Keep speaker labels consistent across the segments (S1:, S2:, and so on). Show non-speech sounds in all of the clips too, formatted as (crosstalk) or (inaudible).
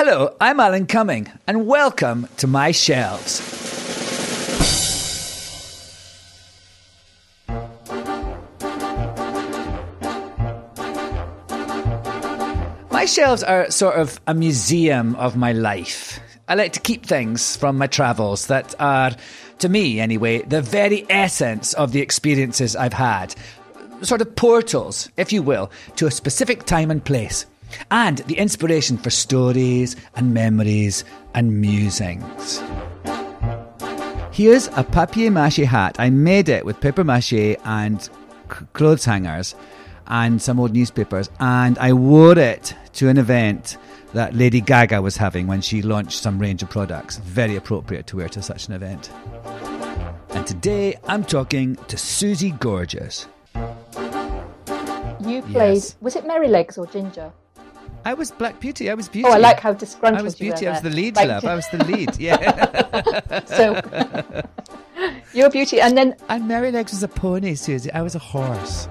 S1: Hello, I'm Alan Cumming, and welcome to my shelves. My shelves are sort of a museum of my life. I like to keep things from my travels that are, to me anyway, the very essence of the experiences I've had. Sort of portals, if you will, to a specific time and place. And the inspiration for stories and memories and musings. Here's a papier mâché hat. I made it with paper mâché and c- clothes hangers and some old newspapers, and I wore it to an event that Lady Gaga was having when she launched some range of products. Very appropriate to wear to such an event. And today I'm talking to Susie Gorgeous.
S2: You played,
S1: Yes.
S2: was it Merrylegs or Ginger?
S1: I was Black Beauty. I was Beauty.
S2: Oh, I like how disgruntled
S1: I was
S2: you were
S1: Beauty. I was the lead,
S2: Like-
S1: love. I was the lead. (laughs) Yeah.
S2: So, you're beauty. And then,
S1: and Merrylegs was a pony, Susie. I was a horse.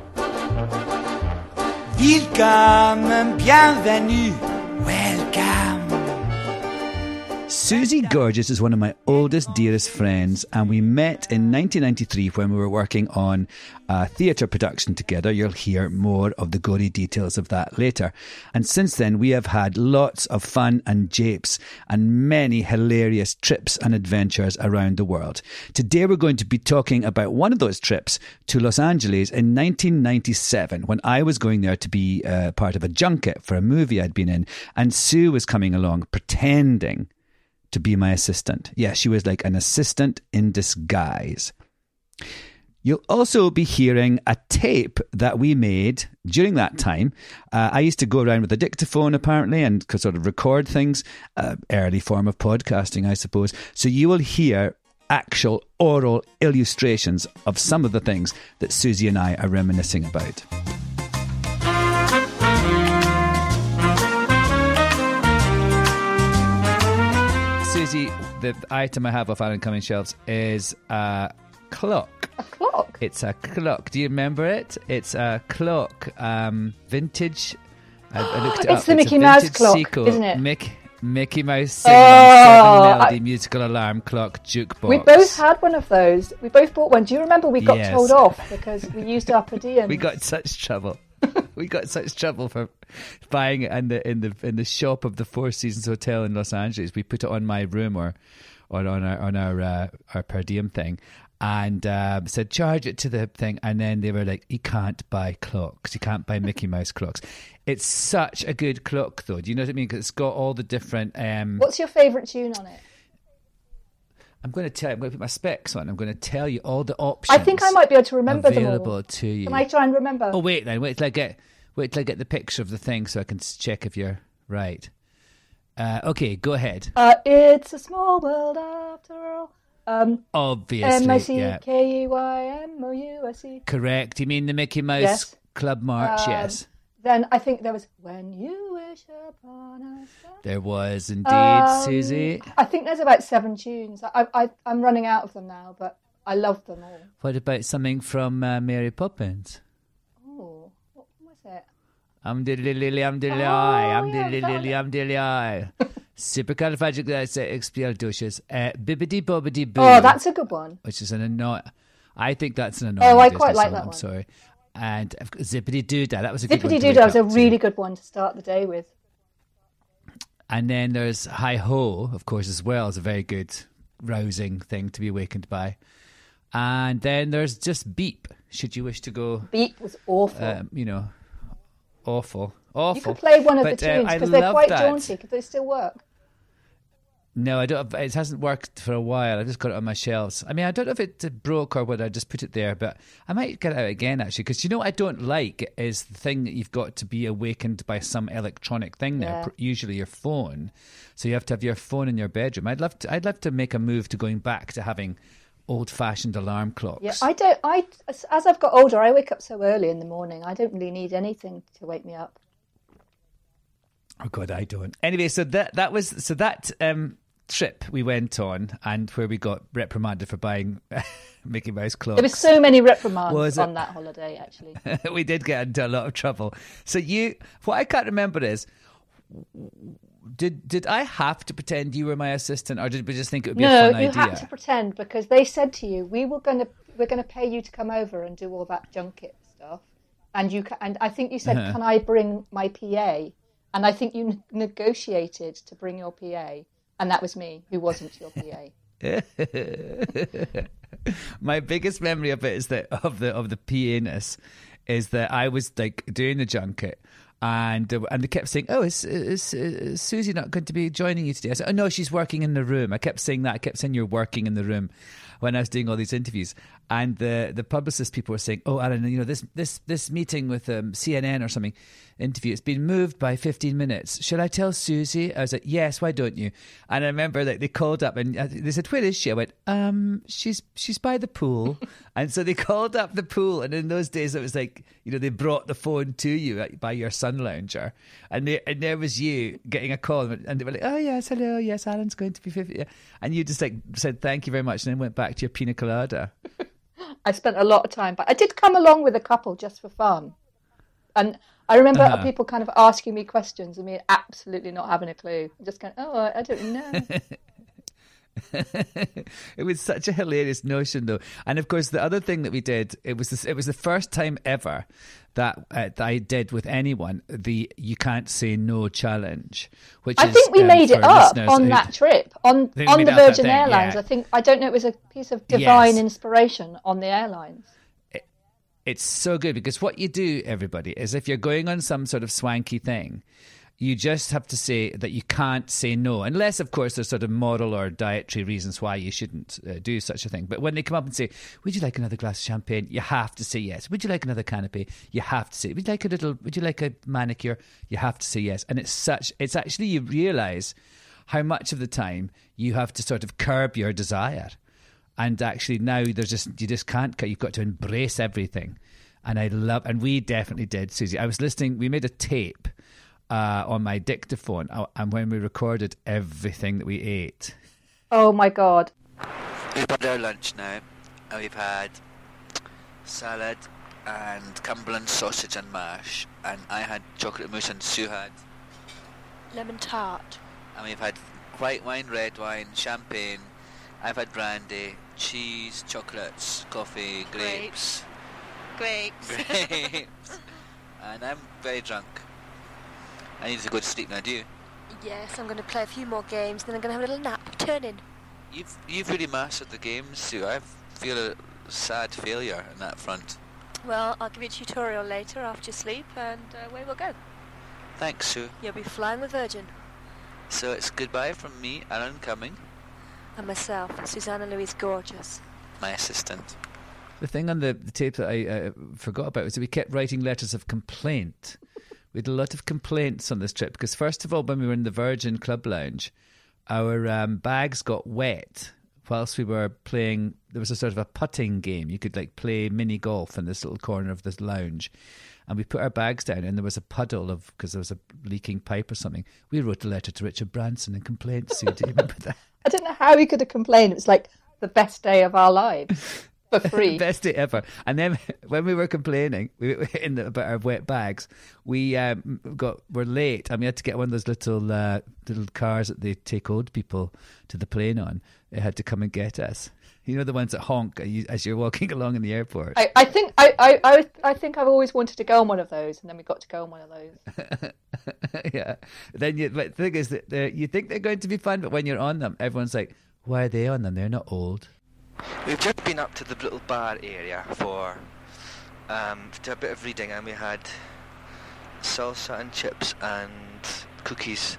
S3: Welcome, bienvenue, welcome.
S1: Susie Gorgeous is one of my oldest, dearest friends, and we met in 1993 when we were working on a theatre production together. You'll hear more of the gory details of that later. And since then, we have had lots of fun and japes and many hilarious trips and adventures around the world. Today, we're going to be talking about one of those trips to Los Angeles in 1997 when I was going there to be uh, part of a junket for a movie I'd been in, and Sue was coming along pretending to be my assistant. Yeah, she was like an assistant in disguise. You'll also be hearing a tape that we made during that time. Uh, I used to go around with a dictaphone, apparently, and sort of record things. Uh, early form of podcasting, I suppose. So you will hear actual oral illustrations of some of the things that Susie and I are reminiscing about. The item I have off Alan Cumming shelves is a clock.
S2: a clock.
S1: It's a clock. Do you remember it? It's a clock, um, vintage. I, I (gasps) looked it
S2: It's
S1: up.
S2: the
S1: a
S2: Mickey Mouse clock,
S1: Sequel.
S2: isn't it?
S1: Mick, Mickey Mouse singing
S2: Oh,
S1: seven melody
S2: I-
S1: musical alarm clock jukebox.
S2: We both had one of those. We both bought one. Do you remember we got
S1: Yes.
S2: told off because we used our per diem?
S1: We got such trouble. We got such trouble for buying it in the in the in the shop of the Four Seasons Hotel in Los Angeles. We put it on my room or or on our on our uh, our per diem thing. And um, said charge it to the thing, and then they were like, "You can't buy clocks. You can't buy Mickey Mouse clocks." It's such a good clock, though. Do you know what I mean? 'Cause it's got all the different. Um,
S2: What's your favourite tune on it?
S1: I'm going to tell. you, I'm going to put my specs on. I'm going to tell you all the options.
S2: I think I might be able to remember them
S1: available
S2: all.
S1: to you.
S2: Can I try and remember?
S1: Oh wait, then wait till I get wait till I get the picture of the thing so I can check if you're right. Uh, okay, go ahead.
S2: Uh, it's a small world after all. Um,
S1: Obviously,
S2: M I C K E Y M O U S E.
S1: correct. You mean the Mickey Mouse
S2: Yes.
S1: Club March?
S2: Um,
S1: yes,
S2: Then I think there was When You Wish Upon a Star.
S1: there was indeed,
S2: Um,
S1: Susie.
S2: I think there's about seven tunes. I, I, I'm running out of them now, but I love them all.
S1: What about something from uh, Mary Poppins?
S2: Oh, what was it?
S1: I'm dilly lily, I'm dilly
S2: Oh,
S1: I, I'm
S2: yeah,
S1: dilly lily, I'm dilly I. (laughs) Supercalifragilisticexpialidocious. Uh, bibbidi bobbidi boo.
S2: Oh, that's a good one.
S1: which is an annoying. I think that's an annoying.
S2: Oh, I quite like
S1: song,
S2: that
S1: I'm sorry. And Zippity Doodah, that was a.
S2: Zippity Doodah was a really good one to start the day with.
S1: And then there's Hi Ho, of course, as well, is a very good, rousing thing to be awakened by. And then there's just Beep, should you wish to go,
S2: Beep was awful.
S1: um, you know, awful. Awful.
S2: you could play one of
S1: But,
S2: the
S1: uh,
S2: tunes because they're quite
S1: that.
S2: jaunty. Could they still work?
S1: No, I don't. It hasn't worked for a while. I've just got it on my shelves. I mean, I don't know if it broke or whether I just put it there, but I might get it out again actually. Because you know what I don't like is the thing that you've got to be awakened by some electronic thing now.
S2: Yeah.
S1: pr- Usually your phone, so you have to have your phone in your bedroom. I'd love to. I'd love to make a move to going back to having old-fashioned alarm clocks.
S2: Yeah, I don't. I as as I've got older, I wake up so early in the morning. I don't really need anything to wake me up.
S1: Oh God, I don't. Anyway, so that that was so that um, trip we went on, and where we got reprimanded for buying (laughs) Mickey Mouse clocks.
S2: There was so many reprimands on that holiday. Actually, (laughs)
S1: we did get into a lot of trouble. So you, what I can't remember is, did did I have to pretend you were my assistant, or did we just think it would be
S2: no,
S1: a fun
S2: you had to pretend because they said to you, "We were going to we're going to pay you to come over and do all that junket stuff." And you and I think you said,
S1: Uh-huh.
S2: "Can I bring my PA?" And I think you negotiated to bring your PA, and that was me, who wasn't your PA. (laughs)
S1: my biggest memory of it is that of the of the PA-ness is that I was like doing the junket. And uh, and they kept saying, "Oh, is, is, is Susie not going to be joining you today?" I said, "Oh no, she's working in the room." I kept saying that. I kept saying you're working in the room when I was doing all these interviews. And the the publicist people were saying, "Oh, Alan, you know this this this meeting with um, CNN or something interview. It's been moved by 15 minutes. Should I tell Susie?" I was like, "Yes, why don't you?" And I remember that they called up and uh, they said, "Where is she?" I went, "Um, she's she's by the pool." (laughs) and so they called up the pool, and in those days it was like you know they brought the phone to you by your sun lounger, and they, and there was you getting a call, and they were like, "Oh yes, hello, yes, Alan's going to be 50. and you just like said thank you very much, and then went back to your pina colada. (laughs)
S2: I spent a lot of time, but I did come along with a couple just for fun. And I remember
S1: Uh-huh.
S2: people kind of asking me questions and me absolutely not having a clue. Just going, oh, I don't know. (laughs) (laughs)
S1: it was such a hilarious notion, though. And of course, the other thing that we did it was this, it was the first time ever that, uh, that I did with anyone the "you can't say no" challenge. Which
S2: I
S1: is,
S2: think we
S1: um,
S2: made it up on that trip on on the
S1: it up that
S2: Virgin Airlines.
S1: yeah.
S2: I think I don't know. It was a piece of divine
S1: Yes.
S2: inspiration on the airlines.
S1: It's so good because what you do, everybody, is if you're going on some sort of swanky thing, you just have to say that you can't say no, unless, of course, there's sort of moral or dietary reasons why you shouldn't uh, do such a thing. But when they come up and say, "Would you like another glass of champagne?" you have to say yes. Would you like another canopy? You have to say. Would you like a little? Would you like a manicure? You have to say yes. And it's such. It's actually you realise how much of the time you have to sort of curb your desire and actually now there's just you just can't you've got to embrace everything and i love and we definitely did susie i was listening we made a tape uh, on my dictaphone uh, and when we recorded everything that we ate
S2: Oh my god!
S4: We've had our lunch now, and we've had salad and Cumberland sausage and mash, and I had chocolate mousse and Sue had,
S5: Lemon tart.
S4: and we've had white wine, red wine, champagne. I've had brandy, cheese, chocolates, coffee, grapes,
S5: Grapes.
S4: grapes, (laughs) (laughs) and I'm very drunk. I need to go to sleep now. Do you?
S5: yes, I'm going to play a few more games, then I'm going to have a little nap. Turn in.
S4: You've you've really mastered the games, Sue. I feel a sad failure on that front.
S5: Well, I'll give you a tutorial later after you sleep, and uh, away we'll go.
S4: Thanks, Sue.
S5: You'll be flying with Virgin.
S4: So it's goodbye from me, Alan Cumming,
S5: And myself, Susanna Louise Gorgeous.
S4: my assistant.
S1: the thing on the, the tape that i uh, forgot about was that we kept writing letters of complaint we had a lot of complaints on this trip because first of all when we were in the virgin club lounge our um, bags got wet whilst we were playing there was a sort of a putting game. You could like play mini golf in this little corner of this lounge. And we put our bags down and there was a puddle of because there was a leaking pipe or something. We wrote a letter to richard branson in complaint Sue, do you remember that? (laughs)
S2: I don't know how we could have complained. It was like the best day of our lives for (laughs) free.
S1: Best day ever. And then (laughs) when we were complaining we, (laughs) in the, about our wet bags, we um, got were late and we had to get one of those little uh, little cars that they take old people to the plane on. They had to come and get us. You know the ones that honk as you- as you're walking along in the airport.
S2: I, I think I, I, I, I think I've always wanted to go on one of those, and then we got to go on one of those.
S1: yeah. Then you, but the thing is that you think they're going to be fun, but when you're on them, everyone's like, "Why are they on them? They're not old."
S6: We've just been up to the little bar area for um, to a bit of reading, and we had salsa and chips and cookies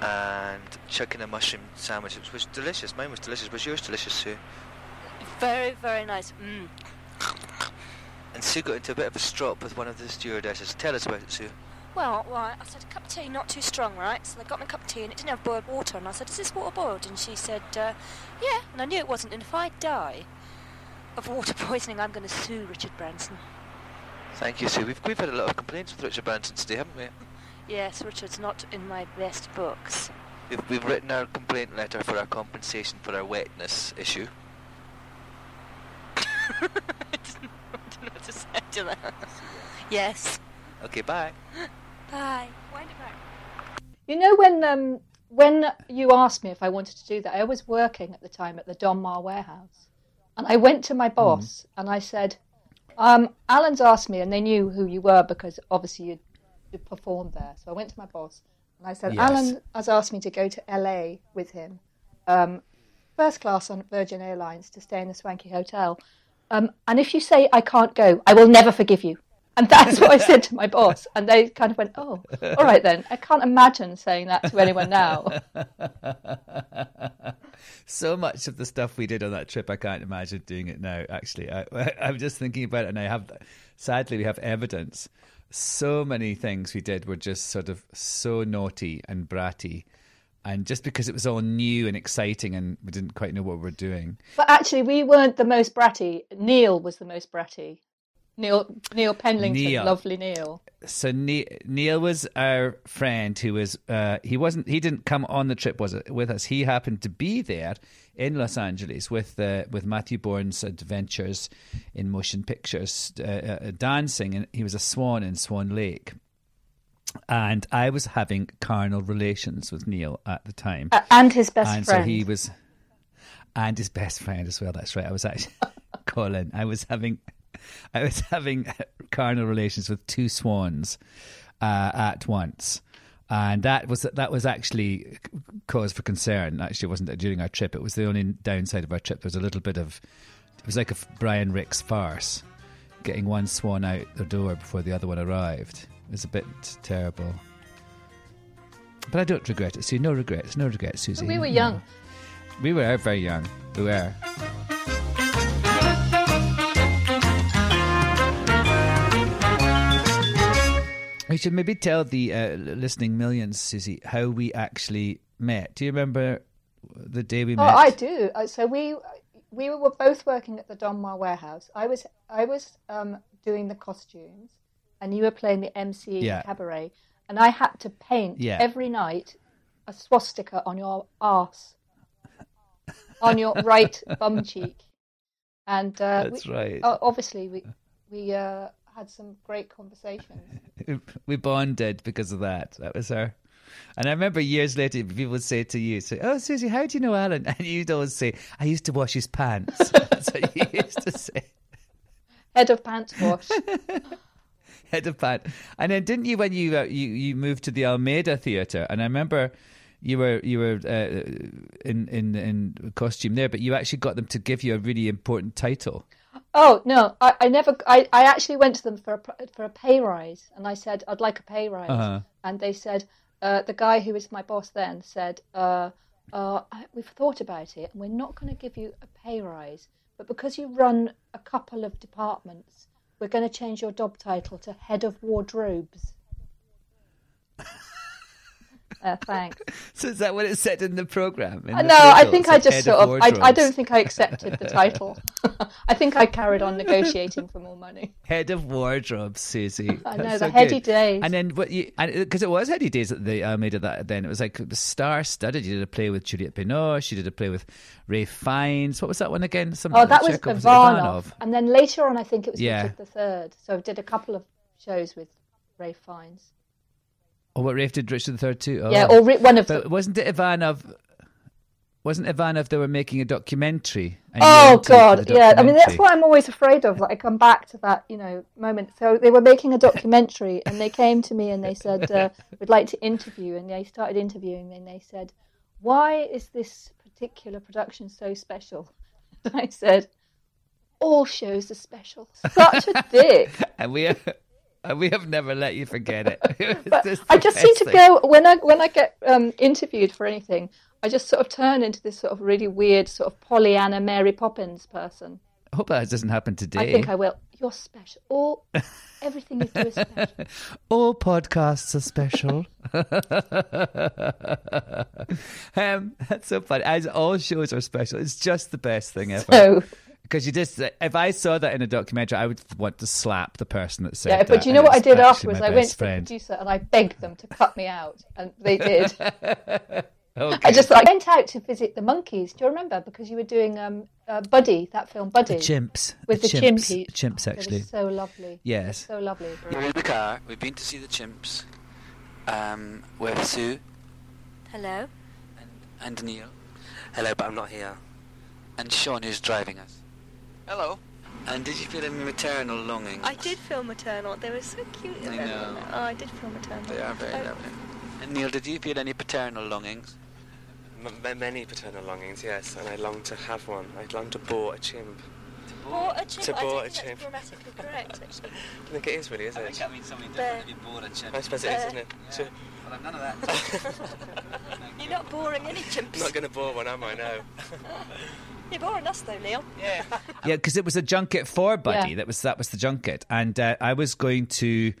S6: and chicken and mushroom sandwich. It was delicious. Mine was delicious. Was yours delicious, Sue?
S5: Very, very nice. Mm.
S6: And Sue got into a bit of a strop with one of the stewardesses. Tell us about it, Sue.
S5: Well, right, I said a cup of tea, not too strong, right? So they got me a cup of tea and it didn't have boiled water. And I said, is this water boiled? And she said, uh, yeah. And I knew it wasn't. And if I die of water (laughs) poisoning, I'm going to sue Richard Branson.
S6: Thank you, Sue. We've, we've had a lot of complaints with Richard Branson today, haven't we?
S5: Yes, Richard's not in my best books.
S6: We've, we've written our complaint letter for our compensation for our wetness issue. (laughs)
S5: I don't know what to say to that. Yes.
S6: Okay, bye. (laughs)
S5: Bye. Wind it back.
S2: You know when um, when you asked me if I wanted to do that, I was working at the time at the Donmar warehouse, and I went to my boss and I said, um, "Alan's asked me, and they knew who you were because obviously you you performed there." So I went to my boss and I said,
S1: Yes.
S2: "Alan has asked me to go to LA with him, um, first class on Virgin Airlines to stay in a swanky hotel, um, and if you say I can't go, I will never forgive you." And that's what I said to my boss. And they kind of went, oh, all right then. I can't imagine saying that to anyone now. (laughs)
S1: so much of the stuff we did on that trip, I can't imagine doing it now. Actually, I, (laughs) I'm just thinking about it, and I have, sadly, we have evidence. So many things we did were just sort of so naughty and bratty, and just because it was all new and exciting, and we didn't quite know what we were doing.
S2: But actually, we weren't the most bratty. Neil was the most bratty. Neil Neil Penlington,
S1: Neil.
S2: lovely Neil.
S1: So Ne- Neil was our friend who was uh, he wasn't he didn't come on the trip was it with us. He happened to be there in Los Angeles with uh, with Matthew Bourne's adventures in motion pictures, uh, uh, dancing, and he was a swan in Swan Lake. And I was having carnal relations with Neil at the time,
S2: Uh, and his best
S1: and
S2: friend.
S1: so he was, and his best friend as well. That's right. I was actually (laughs) Colin. I was having, (laughs) I was having (laughs) carnal relations with two swans uh, at once, and that was that was actually cause for concern. Actually, it wasn't during our trip. It was the only downside of our trip. There was a little bit of, it was like a Brian Rix farce, getting one swan out the door before the other one arrived. It was a bit terrible. But I don't regret it. See, no regrets, no regrets, Susie.
S2: we were
S1: No.
S2: young.
S1: We were very young. We were. We should maybe tell the uh, listening millions, Susie, how we actually met. Do you remember the day we
S2: Oh,
S1: met?
S2: I do. Uh, So we we were both working at the Donmar warehouse. I was I was um, doing the costumes, and you were playing the MC
S1: Yeah.
S2: cabaret, and I had to paint
S1: Yeah.
S2: every night a swastika on your arse, on your right bum cheek, and uh,
S1: That's
S2: we,
S1: right.
S2: obviously, we we uh, had some great conversations. (laughs)
S1: we bonded because of that. That was her. And I remember years later, people would say to you, say, "Oh, Susie, how do you know Alan?" (laughs) And you'd always say, "I used to wash his pants." (laughs) That's what you used to say.
S2: Head of pants wash.
S1: Head of pant. And then didn't you when you uh, you you moved to the Almeida Theatre? And I remember you were you were uh, in in in costume there, but you actually got them to give you a really important title.
S2: Oh no, I, I never. I, I actually went to them for a for a pay rise, and I said I'd like a pay rise,
S1: Uh-huh.
S2: and they said uh, the guy who was my boss then said, uh, uh, "We've thought about it, and we're not going to give you a pay rise, but because you run a couple of departments, we're going to change your job title to head of wardrobes." (laughs) uh, thanks. (laughs)
S1: So is that what it said in the program? in
S2: Uh,
S1: the
S2: no, I think I just sort of. I, I don't think I accepted the title. (laughs) I think I carried on negotiating for more money.
S1: Head of wardrobe, Susie. (laughs)
S2: I know,
S1: That's
S2: the
S1: so
S2: heady
S1: good.
S2: days.
S1: And then what you and because it was heady days at the of that then it was like the star studded. You did a play with Juliette Binoche. You did a play with Ralph Fiennes. What was that one again? Some
S2: Oh, that was
S1: Chekhov, it
S2: Ivanov. And then later on, I think it was
S1: Yeah.
S2: Richard the Third. So I did a couple of shows with Ralph Fiennes.
S1: Oh, what Rafe did Richard the Third too? Oh.
S2: Yeah, or one of
S1: But
S2: the.
S1: wasn't it Ivanov? Wasn't Ivanov they were making a documentary?
S2: Oh
S1: went to for
S2: God,
S1: the
S2: yeah. I mean, that's what I'm always afraid of. Like, I come back to that, you know, moment. So they were making a documentary, and they came to me and they said, uh, "We'd like to interview." And they started interviewing, and they said, "Why is this particular production so special?" (laughs) And I said, "All shows are special." Such a (laughs) dick.
S1: and we And (laughs) we have never let you forget it. (laughs) It's
S2: But
S1: just
S2: I just seem to
S1: thing.
S2: go when I when I get um, interviewed for anything. I just sort of turn into this sort of really weird sort of Pollyanna Mary Poppins person.
S1: I hope that doesn't happen today.
S2: I think I will. You're special. All (laughs) everything you do is special.
S1: All podcasts are special. um, that's so funny. As all shows are special. It's just the best thing ever.
S2: So
S1: Because you just, if I saw that in a documentary, I would want to slap the person that said
S2: yeah,
S1: that.
S2: but you know what I did afterwards? I went
S1: best
S2: to the producer and I begged them to cut me out, and they did. (laughs)
S1: Okay.
S2: I just I went out to visit the monkeys. Do you remember? Because you were doing um, uh, Buddy, that film Buddy,
S1: the chimps.
S2: with the,
S1: chimps.
S2: chimpies.
S1: Chimps,
S2: They were
S1: actually.
S2: so lovely.
S1: Yes.
S2: so lovely.
S4: We're in the car. We've been to see the chimps. Um, with Sue
S5: Hello.
S4: and Neil
S6: Hello, but I'm not here.
S4: and Sean, who's driving us.
S6: Hello.
S4: And did you feel any maternal longing?
S5: I did feel maternal. They were so cute.
S4: I know.
S5: Oh, I did feel maternal.
S4: They are very
S5: Oh,
S4: lovely. And Neil, did you feel any paternal longings?
S7: M- m- many paternal longings, yes, and I long to have one. I long to bore a chimp.
S5: Bought a chimp.
S7: To
S5: I
S7: bore
S5: don't
S7: a
S5: think
S7: chimp.
S5: that's grammatically correct, actually. (laughs)
S7: I think it is really, is it?
S4: That means something
S5: different
S4: if you bought a chimp.
S7: I suppose it is, isn't it? So,
S4: Well, none of that. (laughs)
S5: You're not boring any chimps.
S7: I'm not going to bore one, am I? No. (laughs)
S5: You're boring us, though, Neil.
S4: yeah. (laughs)
S1: Yeah, because it was a junket for Buddy.
S2: Yeah.
S1: That was that was the junket, and uh, I was going to.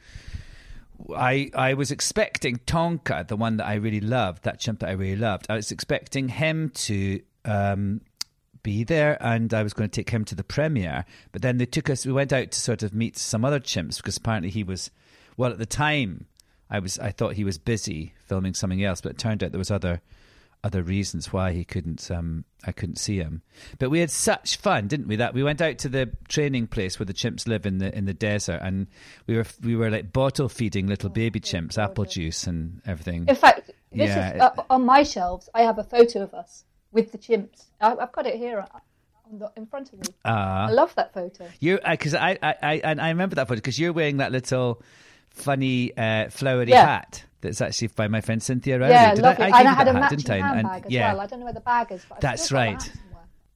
S1: I I was expecting Tonka, the one that I really loved, that chimp that I really loved. I was expecting him to um, be there, and I was going to take him to the premiere. But then they took us. We went out to sort of meet some other chimps because apparently he was. Well, at the time, I was. I thought he was busy filming something else, but it turned out there was other other reasons why he couldn't um I couldn't see him. But we had such fun, didn't we? That we went out to the training place where the chimps live in the in the desert and we were we were like bottle feeding little baby chimps apple juice and everything.
S2: In fact, this
S1: Yeah,
S2: is uh, on my shelves. I have a photo of us with the chimps. I, I've got it here uh, the, in front of me.
S1: Ah.
S2: I love that photo.
S1: You because I, I I and I remember that photo because you're wearing that little funny uh, flowery
S2: Yeah.
S1: hat that's actually by my friend Cynthia Rowley.
S2: yeah,
S1: Did
S2: lovely.
S1: I, I
S2: and I had a
S1: hat,
S2: matching
S1: I? And- and-
S2: handbag as
S1: yeah.
S2: well. I don't know where the bag is, but I've
S1: That's right.
S2: hat.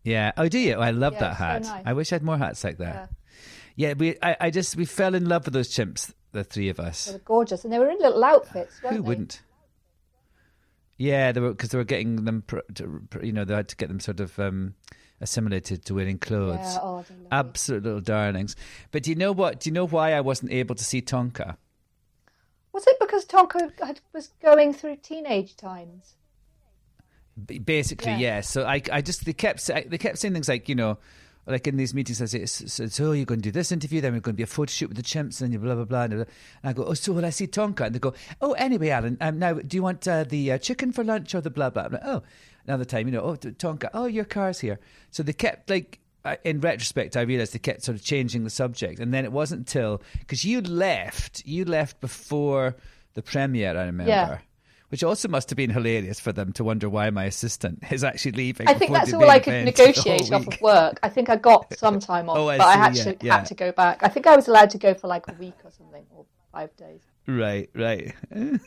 S1: Yeah. Oh, do you? Oh, I love
S2: Yeah,
S1: that
S2: it's so
S1: hat.
S2: nice.
S1: I wish I had more hats like that. Yeah, we. I, I just we fell in love with those chimps, the three of us.
S2: They were gorgeous, and they were in little outfits, weren't
S1: Who
S2: they?
S1: wouldn't? Yeah, they were because they were getting them. pr- to- pr- You know, they had to get them sort of um, assimilated to wearing clothes.
S2: Yeah, oh.
S1: Absolute little darlings. But do you know what? Do you know why I wasn't able to see Tonka?
S2: Was it because Tonka had, was going through teenage times?
S1: Basically,
S2: Yeah.
S1: yeah. So I, I just they kept they kept saying things like you know, like in these meetings, I say, so, so you're going to do this interview, then we're going to be a photo shoot with the chimps, and you blah blah blah. And, and I go, oh, so will I see Tonka? And they go, oh, anyway, Alan, um, now do you want uh, the uh, chicken for lunch or the blah blah? I'm like, oh, another time, you know, oh, Tonka, oh, your car's here. So they kept like. In retrospect, I realised they kept sort of changing the subject, and then it wasn't until because you left, you left before the premiere. I remember,
S2: Yeah.
S1: which also must have been hilarious for them to wonder why my assistant (laughs) is actually leaving.
S2: I think that's all I could
S1: event the whole
S2: negotiate off of work. I think I got (laughs) some time off,
S1: Oh, I
S2: but I actually
S1: yeah, yeah.
S2: had to go back. I think I was allowed to go for like a week or something, or five days.
S1: Right, right. (laughs)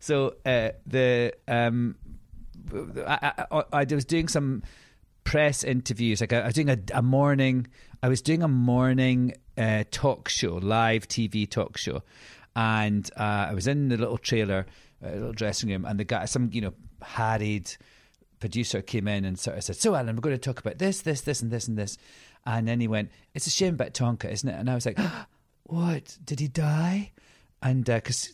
S1: so uh, the um, I, I, I, I was doing some press interviews. Like I, I was doing a, a morning. I was doing a morning uh, talk show, live TV talk show, and uh, I was in the little trailer, uh, little dressing room, and the guy, some you know, harried producer came in and sort of said, "So, Alan, we're going to talk about this, this, this, and this, and this." And then he went, "It's a shame about Tonka, isn't it?" And I was like, (gasps) "What? Did he die?" And because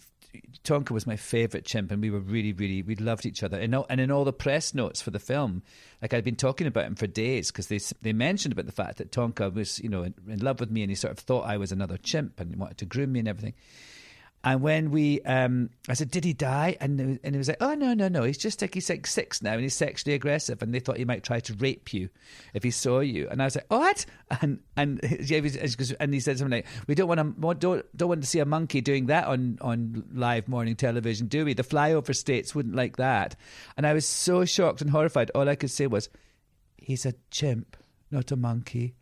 S1: Tonka was my favourite chimp, and we were really, really, we loved each other. And, all, and in all the press notes for the film, like I'd been talking about him for days because they they mentioned about the fact that Tonka was, you know, in, in love with me, and he sort of thought I was another chimp and wanted to groom me and everything. And when we, um, I said, "Did he die?" And and he was like, "Oh no, no, no. He's just like he's like six now, and he's sexually aggressive." And they thought he might try to rape you if he saw you. And I was like, "What?" (laughs) And and and he said something like, "We don't want to don't don't want to see a monkey doing that on on live morning television, do we? The flyover states wouldn't like that." And I was so shocked and horrified. All I could say was, "He's a chimp, not a monkey."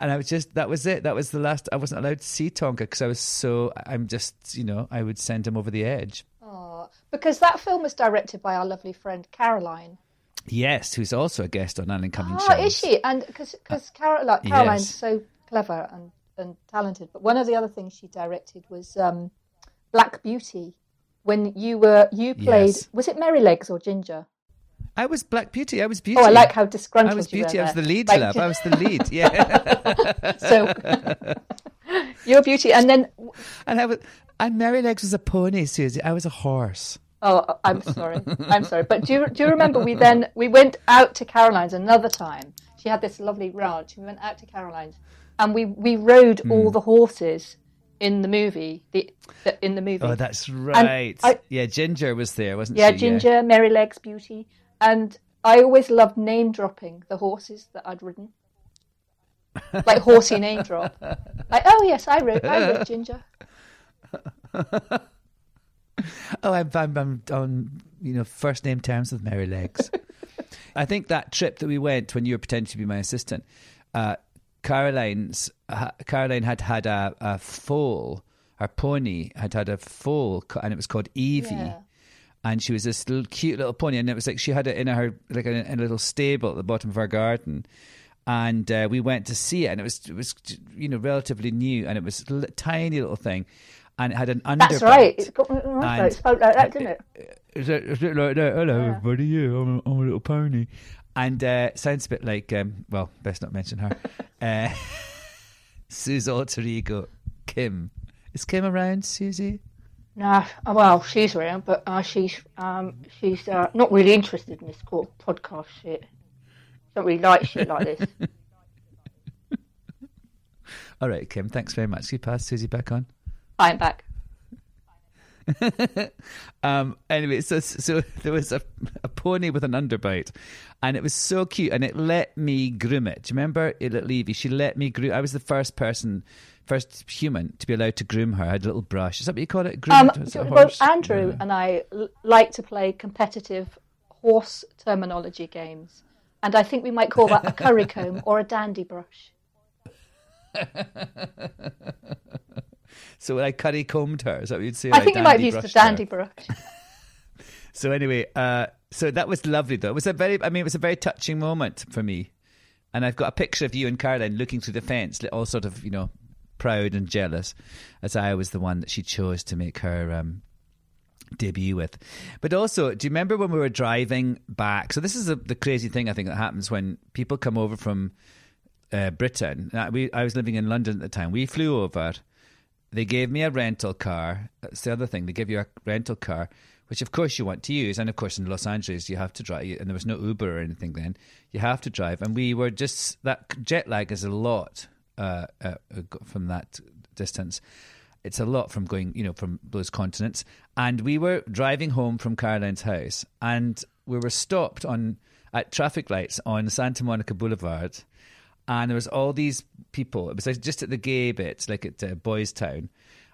S1: And I was just, that was it. That was the last, I wasn't allowed to see Tonka because I was so, I'm just, you know, I would send him over the edge.
S2: Oh, because that film was directed by our lovely friend Caroline.
S1: Yes, who's also a guest on Alan Cumming
S2: Oh,
S1: Shows.
S2: is she? And because Caroline, Caroline's
S1: yes.
S2: so clever and and talented. But one of the other things she directed was um, Black Beauty. When you were you played,
S1: Yes.
S2: was it Merrylegs or Ginger?
S1: I was Black Beauty. I was Beauty.
S2: Oh, I like how disgruntled
S1: I was
S2: you were
S1: Beauty. I was the lead,
S2: Like-
S1: love. I was the lead. (laughs) Yeah.
S2: So you're Beauty, and then
S1: and I was. And Merrylegs was a pony, Susie. I was a horse.
S2: Oh, I'm sorry. I'm sorry. But do you, do you remember we then we went out to Caroline's another time? She had this lovely ranch. We went out to Caroline's and we, we rode
S1: Hmm.
S2: all the horses in the movie. The, the in the movie.
S1: Oh, that's right.
S2: I-
S1: yeah, Ginger was there, wasn't she? yeah.
S2: Ginger, Merrylegs, Beauty, and I always loved name dropping the horses that I'd ridden. Like horsey (laughs) name drop. Like, oh yes, I rode, I rode Ginger. (laughs)
S1: Oh, I'm, I'm, I'm on you know first name terms with Merrylegs. (laughs) I think that trip that we went when you were pretending to be my assistant, uh, Caroline's uh, Caroline had had a, a foal. Her pony had had a foal, and it was called Evie.
S2: Yeah.
S1: And she was this little cute little pony, and it was like she had it in her like in a, in a little stable at the bottom of her garden. And uh, we went to see it, and it was it was you know relatively new, and it was a tiny little thing, and it had an underbite.
S2: That's right. It's got right.
S1: And-
S2: It spoke like that, didn't it?
S1: Is it, is it like that? Hello,
S2: Yeah.
S1: everybody. Yeah, I'm a, I'm a little pony. And uh, sounds a bit like, um, well, best not mention her. (laughs) uh, (laughs) Sue's alter ego, Kim. Is Kim around, Susie?
S2: No, well, she's around, but uh, she's um, she's uh, not really interested in this podcast shit. Don't really like shit like this. (laughs)
S1: All right, Kim, thanks very much. You pass Susie back on?
S2: I'm back. (laughs)
S1: um, anyway, so so (laughs) there was a, a pony with an underbite, and it was so cute, and it let me groom it. Do you remember it at Levy? She let me groom. I was the first person, first human to be allowed to groom her. I had a little brush. Is that what you call it? Groom
S2: Um,
S1: it? A
S2: well,
S1: horse?
S2: Andrew and I l- like to play competitive horse terminology games, and I think we might call that a curry (laughs) comb or a dandy brush. (laughs)
S1: So when I curry combed her, is that what you'd say?
S2: I
S1: Like
S2: think you might have used the
S1: brushed her?
S2: dandy brush. (laughs)
S1: So anyway, uh, so that was lovely though. It was a very, I mean, it was a very touching moment for me. And I've got a picture of you and Caroline looking through the fence, all sort of, you know, proud and jealous, as I was the one that she chose to make her um, debut with. But also, do you remember when we were driving back? So this is a, the crazy thing I think that happens when people come over from uh, Britain. Uh, we, I was living in London at the time. We flew over. They gave me a rental car. That's the other thing. They give you a rental car, which of course you want to use. And of course, in Los Angeles, you have to drive. And there was no Uber or anything then. You have to drive. And we were just, that jet lag is a lot uh, uh, from that distance. It's a lot from going, you know, from those continents. And we were driving home from Caroline's house, and we were stopped on at traffic lights on Santa Monica Boulevard, and there was all these people. It was like just at the gay bit, like at uh, Boys Town,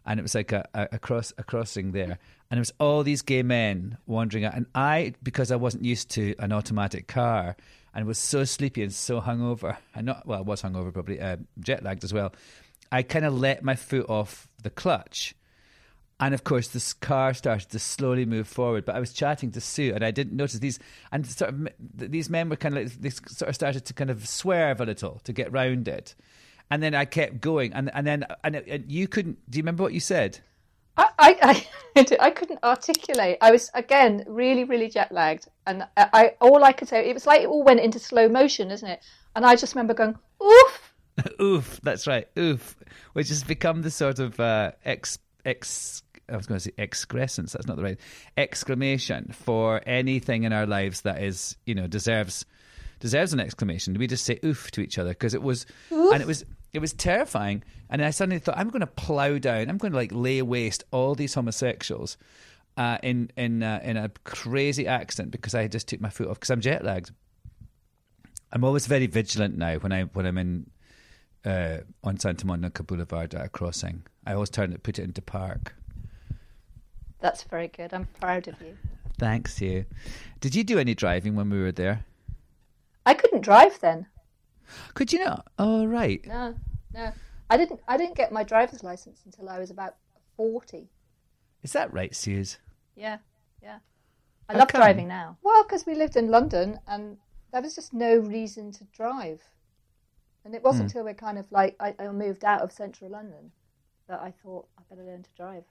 S1: and it was like a, a, a cross a crossing there, and there was all these gay men wandering out. And I, because I wasn't used to an automatic car, and was so sleepy and so hungover, and not well, I was hungover probably, uh, jet lagged as well. I kind of let my foot off the clutch. And of course, this car started to slowly move forward. But I was chatting to Sue, and I didn't notice these. And sort of, these men were kind of like they sort of started to kind of swerve a little to get round it. And then I kept going, and and then and, and you couldn't. Do you remember what you said?
S2: I, I, I, (laughs) I couldn't articulate. I was again really, really jet lagged, and I, I all I could say it was like it all went into slow motion, isn't it? And I just remember going, "Oof!" (laughs)
S1: oof, that's right, oof, which has become the sort of uh, ex ex. I was going to say excrescence. That's not the right exclamation for anything in our lives that is, you know, deserves deserves an exclamation. We just say oof to each other because it was, and it was it was terrifying. And I suddenly thought, I'm going to plow down. I'm going to like lay waste all these homosexuals uh, in in uh, in a crazy accident because I just took my foot off because I'm jet lagged. I'm always very vigilant now when I when I'm in uh, on Santa Monica Boulevard at a crossing. I always turn it, put it into park.
S2: That's very good. I'm proud of you.
S1: Thanks, you. Did you do any driving when we were there?
S2: I couldn't drive then.
S1: Could you not? Oh, right.
S2: No, no. I didn't. I didn't get my driver's license until I was about forty.
S1: Is that right, Suze?
S2: Yeah, yeah. I
S1: How
S2: love
S1: come?
S2: driving now. Well, because we lived in London, and there was just no reason to drive. And it wasn't
S1: Hmm.
S2: until we kind of like I, I moved out of central London that I thought I better learn to drive.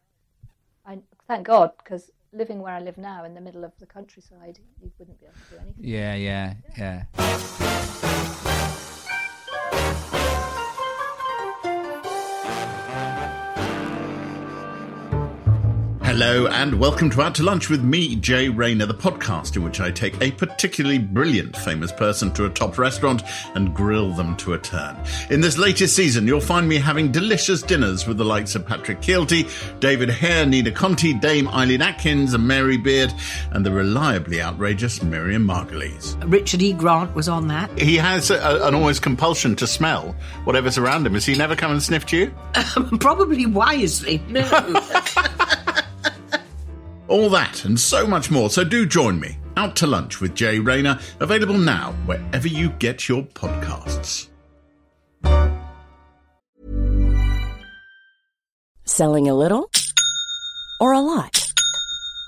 S2: I thank God because living where I live now in the middle of the countryside, you wouldn't be able to do anything.
S1: Yeah, yeah, yeah.
S8: Hello and welcome to Out to Lunch with me, Jay Rayner, the podcast in which I take a particularly brilliant famous person to a top restaurant and grill them to a turn. In this latest season, you'll find me having delicious dinners with the likes of Patrick Kielty, David Hare, Nina Conti, Dame Eileen Atkins, and Mary Beard, and the reliably outrageous Miriam Margolyes.
S9: Richard E. Grant was on that.
S8: He has a, an almost compulsion to smell whatever's around him. Has he never come and sniffed you? (laughs)
S9: Probably wisely. No. (laughs)
S8: All that and so much more. So do join me. Out to Lunch with Jay Rayner, available now wherever you get your podcasts.
S10: Selling a little or a lot?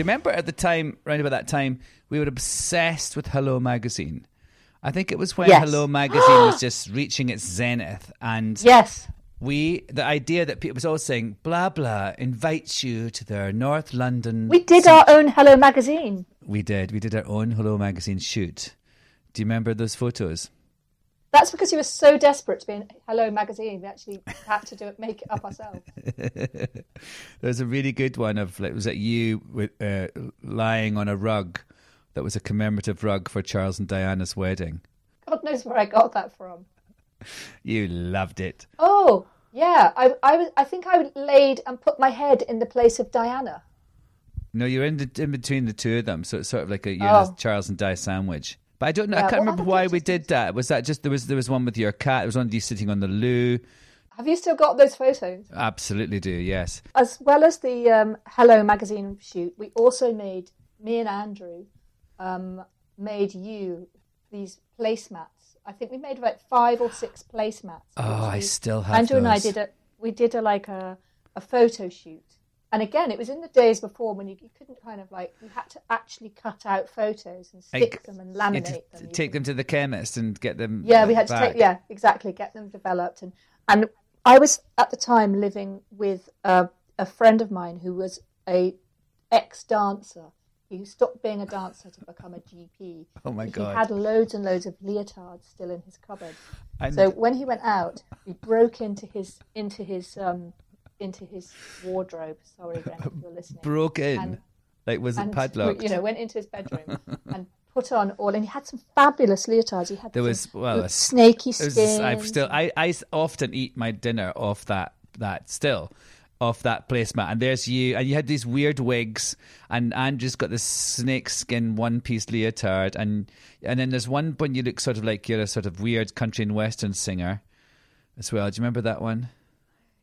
S1: you remember at the time, round about that time, we were obsessed with Hello Magazine? I think it was when
S2: Yes.
S1: Hello Magazine was (gasps) just reaching its zenith, and
S2: Yes.
S1: we the idea that people was always saying blah blah invites you to their North London.
S2: We did our own Hello magazine.
S1: We did. We did our own Hello Magazine shoot. Do you remember those photos?
S2: That's because you were so desperate to be in Hello magazine. We actually had to do it, make it up ourselves. (laughs)
S1: There's a really good one of like was it you with uh, lying on a rug that was a commemorative rug for Charles and Diana's wedding.
S2: God knows where I got that from.
S1: You loved it.
S2: Oh, yeah. I, I, was, I think I laid and put my head in the place of Diana.
S1: No, you're in the, in between the two of them, so it's sort of like a you know,
S2: Oh.
S1: Charles and Di sandwich. But I don't know.
S2: Yeah,
S1: I can't remember why we did that. Was that just there was there was one with your cat? There was one of you sitting on the loo.
S2: Have you still got those photos?
S1: Absolutely do. Yes.
S2: As well as the um, Hello magazine shoot, we also made, me and Andrew, um, made you these placemats. I think we made about five or six placemats.
S1: Oh, I still have
S2: Andrew and I did a we did a like a, a photo shoot, and again, it was in the days before when you, you couldn't kind of like you had to actually cut out photos and stick them and laminate them.
S1: take them to the chemist and get them.
S2: Yeah, we had to take yeah exactly get them developed and and I was at the time living with a, a friend of mine who was a ex dancer. He stopped being a dancer to become a GP. (laughs)
S1: Oh my god!
S2: He had loads and loads of leotards still in his cupboard. So when he went out, we broke into his into his um into his wardrobe. Sorry, Ren, if you're listening.
S1: Broke in.
S2: And-
S1: like was it padlocked?
S2: You know, went into his bedroom (laughs) and put on all, and he had some fabulous leotards. He had
S1: There was well a-
S2: snaky skin.
S1: I've still I, I often eat my dinner off that that still off that placemat and there's you and you had these weird wigs and Andrew's got this snake skin one piece leotard and and then there's one when you look sort of like you're a sort of weird country and western singer as well. Do you remember that one?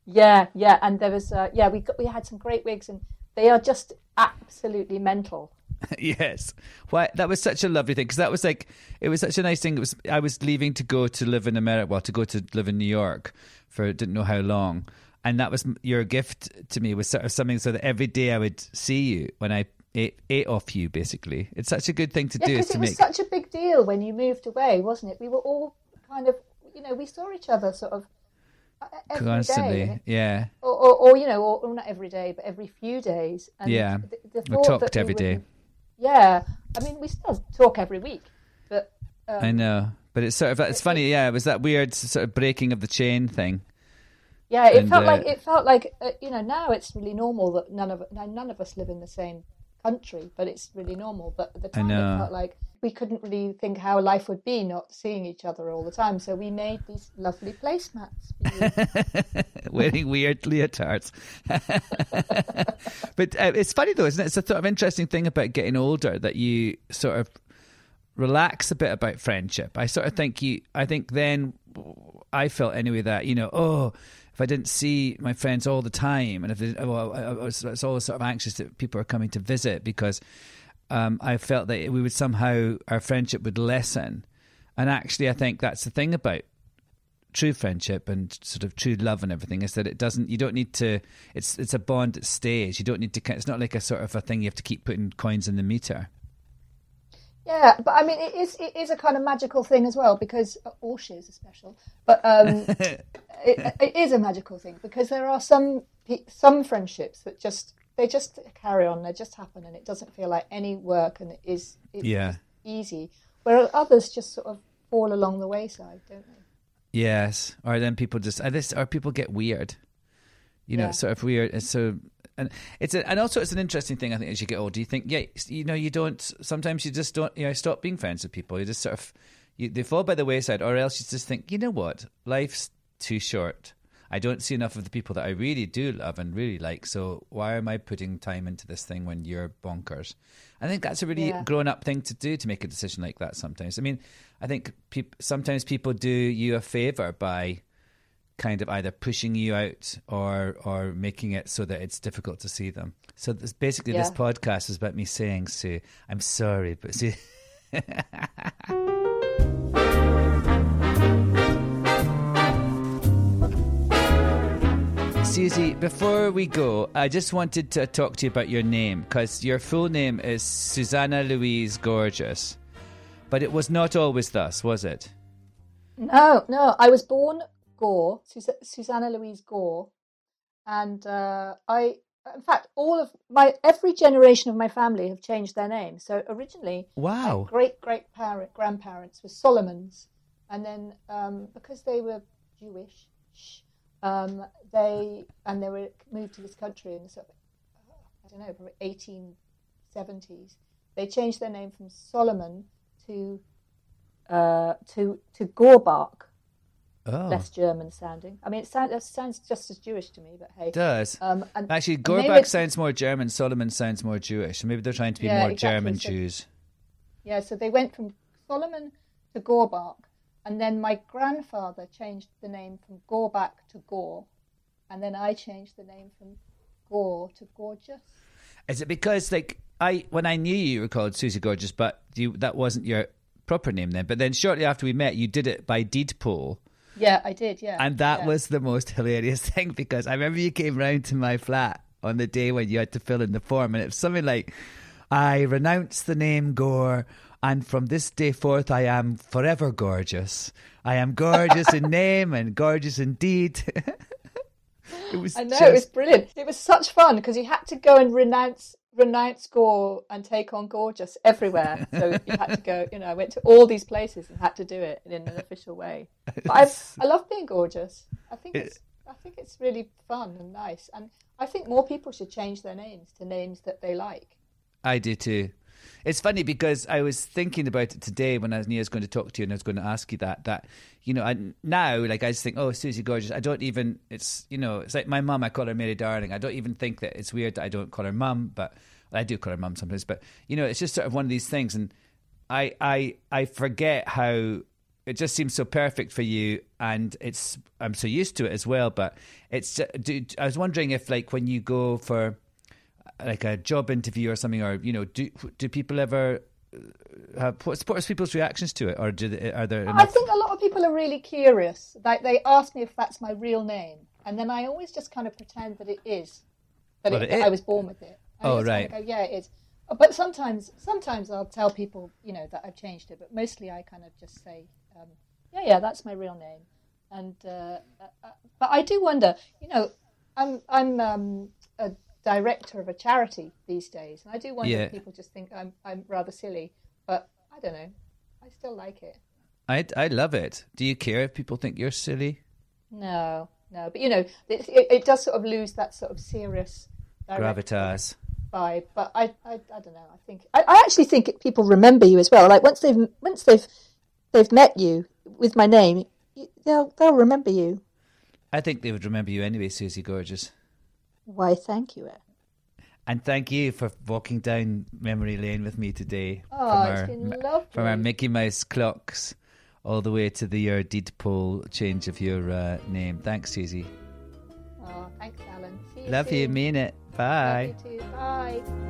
S2: Yeah, yeah, and there was uh, yeah we got we had some great wigs, and they are just absolutely mental. (laughs)
S1: yes. Why that was such a lovely thing because that was like it was such a nice thing. It was I was leaving to go to live in America, well, to go to live in New York for didn't know how long, and that was your gift to me was sort of something so that every day I would see you when I ate, ate off you. Basically, it's such a good thing to
S2: Yeah,
S1: do
S2: because it was
S1: make.
S2: such a big deal when you moved away, wasn't it? We were all kind of you know we saw each other sort of
S1: constantly.
S2: day.
S1: Yeah,
S2: or, or, or you know, or, or not every day, but every few days. And
S1: Yeah.
S2: the, the
S1: We talked
S2: that we
S1: every day.
S2: Yeah, I mean, we still talk every week, but um,
S1: I know. But it's sort of it's funny. Yeah, it was that weird sort of breaking of the chain thing.
S2: Yeah, it
S1: And,
S2: felt
S1: uh,
S2: like it felt like uh, you know now it's really normal that none of none of us live in the same country, but it's really normal. But at the
S1: I
S2: time,
S1: know.
S2: it felt like we couldn't really think how life would be not seeing each other all the time. So we made these lovely placemats. (laughs)
S1: wearing weird leotards. (laughs) but uh, it's funny though, isn't it? It's a sort of interesting thing about getting older that you sort of relax a bit about friendship. I sort of think you. I think then I felt anyway that you know, oh, if I didn't see my friends all the time, and if they, well, I, was, I was always sort of anxious that people are coming to visit because um, I felt that we would somehow our friendship would lessen. And actually, I think that's the thing about true friendship and sort of true love and everything is that it doesn't you don't need to it's it's a bond that stays you don't need to it's not like a sort of a thing you have to keep putting coins in the meter
S2: Yeah, but I mean, it is it is a kind of magical thing as well because uh, all shears are special, but um, (laughs) it, it is a magical thing because there are some some friendships that just they just carry on, they just happen, and it doesn't feel like any work, and it is it's
S1: Yeah.
S2: easy. Where others just sort of fall along the wayside, don't they?
S1: yes or then people just or this or people get weird you know
S2: Yeah.
S1: sort of weird so and it's a, and also it's an interesting thing I think as you get older you think yeah you know you don't sometimes you just don't you know stop being friends with people. You just sort of you, they fall by the wayside or else you just think you know what? Life's too short. I don't see enough of the people that I really do love and really like so why am I putting time into this thing when you're bonkers? I think that's a really
S2: Yeah.
S1: grown up thing to do to make a decision like that sometimes. I mean I think peop- sometimes people do you a favor by kind of either pushing you out or or making it so that it's difficult to see them. So this, basically, this podcast is about me saying, "Sue, I'm sorry, but see." (laughs) Susie, before we go, I just wanted to talk to you about your name because your full name is Susanna Louise Gorgeous, but it was not always thus, was it?
S2: No, no. I was born Gore, Sus- Susanna Louise Gore, and uh, I, in fact, all of my every generation of my family have changed their name. So originally,
S1: Wow.
S2: great great parent grandparents were Solomons, and then um, because they were Jewish, um, they and they were moved to this country in the sort of, I don't know, probably eighteen seventies. They changed their name from Solomon to uh, to to Gorbach,
S1: Oh,
S2: less German sounding. I mean, it sounds, it sounds just as Jewish to me, but hey,
S1: it does.
S2: Um, and,
S1: Actually, Gorbach sounds more German. Solomon sounds more Jewish. Maybe they're trying to be
S2: Yeah,
S1: more
S2: exactly.
S1: German
S2: So-
S1: Jews.
S2: Yeah, so they went from Solomon to Gorbach, and then my grandfather changed the name from Gorbach to Gore, and then I changed the name from Gore to Gorgeous.
S1: Is it because like I when I knew you, you were called Susie Gorgeous, but you that wasn't your proper name then? But then shortly after we met, you did it by deed poll.
S2: Yeah, I did. Yeah,
S1: And that
S2: yeah.
S1: was the most hilarious (laughs) thing because I remember you came round to my flat on the day when you had to fill in the form, and it was something like, I renounce the name Gore, and from this day forth, I am forever gorgeous. I am gorgeous in (laughs) name and gorgeous in deed. (laughs) it was
S2: I know
S1: just,
S2: it was brilliant. It was such fun because you had to go and renounce renounce Gore and take on Gorgeous everywhere. So you had to go. You know, I went to all these places and had to do it in an official way. But I (laughs) I love being gorgeous. I think it's I think it's really fun and nice, and I think more people should change their names to names that they like.
S1: I do too. It's funny because I was thinking about it today when I was going to talk to you and I was going to ask you that. That you know, I, now like I just think, oh, Susie Gorgeous. I don't even. It's you know, it's like my mum. I call her Mary Darling. I don't even think that it's weird that I don't call her mum, but I do call her mum sometimes. But you know, it's just sort of one of these things, and I I I forget how it just seems so perfect for you, and it's I'm so used to it as well. But it's do, I was wondering if like when you go for like a job interview or something, or you know, do do people ever uh, have what's, what's people's reactions to it, or do they, are there?
S2: I think a lot of people are really curious. Like they ask me if that's my real name, and then I always just kind of pretend that it is. That,
S1: Well,
S2: it, that. I was born with it. I
S1: Oh,
S2: just kind of
S1: right.
S2: Go, yeah, it is. But sometimes, sometimes I'll tell people, you know, that I've changed it. But mostly, I kind of just say, um, yeah, yeah, that's my real name. And uh, uh, uh, but I do wonder. You know, I'm I'm um, director of a charity these days, and I do wonder
S1: Yeah.
S2: if people just think I'm I'm rather silly. But I don't know. I still like it.
S1: I I love it. Do you care if people think you're silly?
S2: No, no. But you know, it, it, it does sort of lose that sort of serious
S1: Gravitas.
S2: vibe. But I, I, I don't know. I think I, I actually think people remember you as well. Like once they've once they've they've met you with my name, they'll they'll remember you.
S1: I think they would remember you anyway, Susie Gorgeous.
S2: Why? Thank you. Ed.
S1: And thank you for walking down memory lane with me today.
S2: Oh, it's been lovely.
S1: From our Mickey Mouse clocks all the way to the your deed poll change of your uh, name. Thanks, Susie.
S2: Oh, thanks, Alan. You
S1: Love you, mean it. Bye.
S2: Love you too. Bye.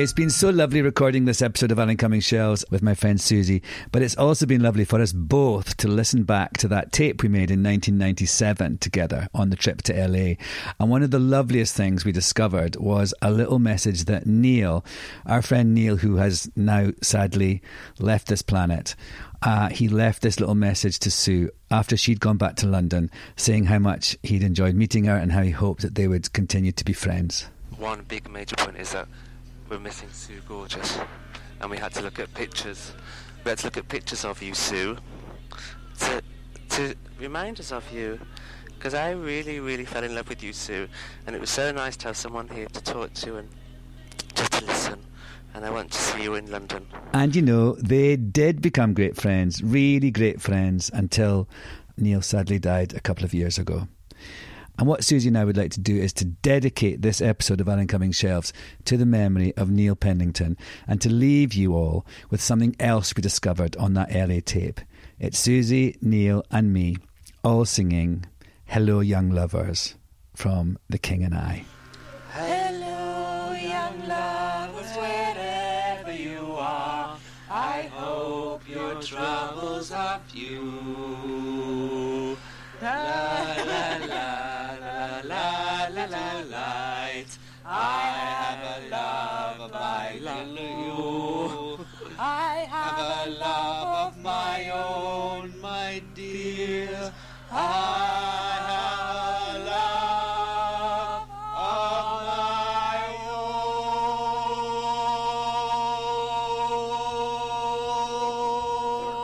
S1: It's been so lovely recording this episode of Alan Cumming Shelves with my friend Susie, but it's also been lovely for us both to listen back to that tape we made in 1997 together on the trip to LA. And one of the loveliest things we discovered was a little message that Neil, our friend Neil, who has now sadly left this planet, uh, he left this little message to Sue after she'd gone back to London, saying how much he'd enjoyed meeting her and how he hoped that they would continue to be friends.
S7: One big major point is that we're missing Sue Gorgeous, and we had to look at pictures. We had to look at pictures of you, Sue, to to remind us of you. Because I really, really fell in love with you, Sue, and it was so nice to have someone here to talk to and just to listen. And I want to see you in London.
S1: And you know, they did become great friends, really great friends, until Neil sadly died a couple of years ago. And what Susie and I would like to do is to dedicate this episode of Alan Cumming Shelves to the memory of Neil Pennington and to leave you all with something else we discovered on that LA tape. It's Susie, Neil, and me all singing Hello, Young Lovers from The King and I.
S3: Hello, young lovers, wherever you are. I hope your troubles are few. La my you. I have a love of my own, my dear. I have a love of my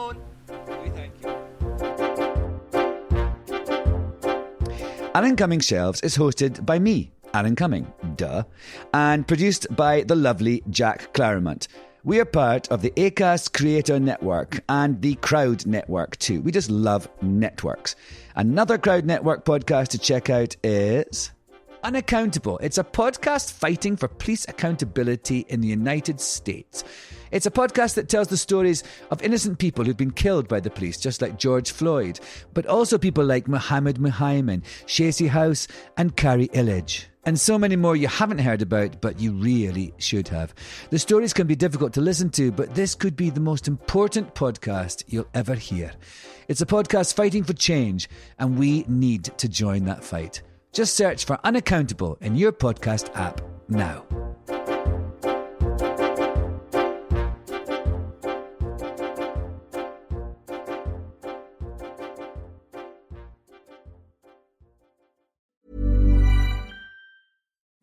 S3: own. We thank you.
S1: Alan Cumming Shelves is hosted by me, Alan Cumming, duh, and produced by the lovely Jack Claremont. We are part of the ACAST Creator Network and the Crowd Network too. We just love networks. Another Crowd Network podcast to check out is Unaccountable. It's a podcast fighting for police accountability in the United States. It's a podcast that tells the stories of innocent people who've been killed by the police, just like George Floyd, but also people like Mohammed Muhaymin, Shacey House, and Carrie Illage. And so many more you haven't heard about, but you really should have. The stories can be difficult to listen to, but this could be the most important podcast you'll ever hear. It's a podcast fighting for change, and we need to join that fight. Just search for Unaccountable in your podcast app now.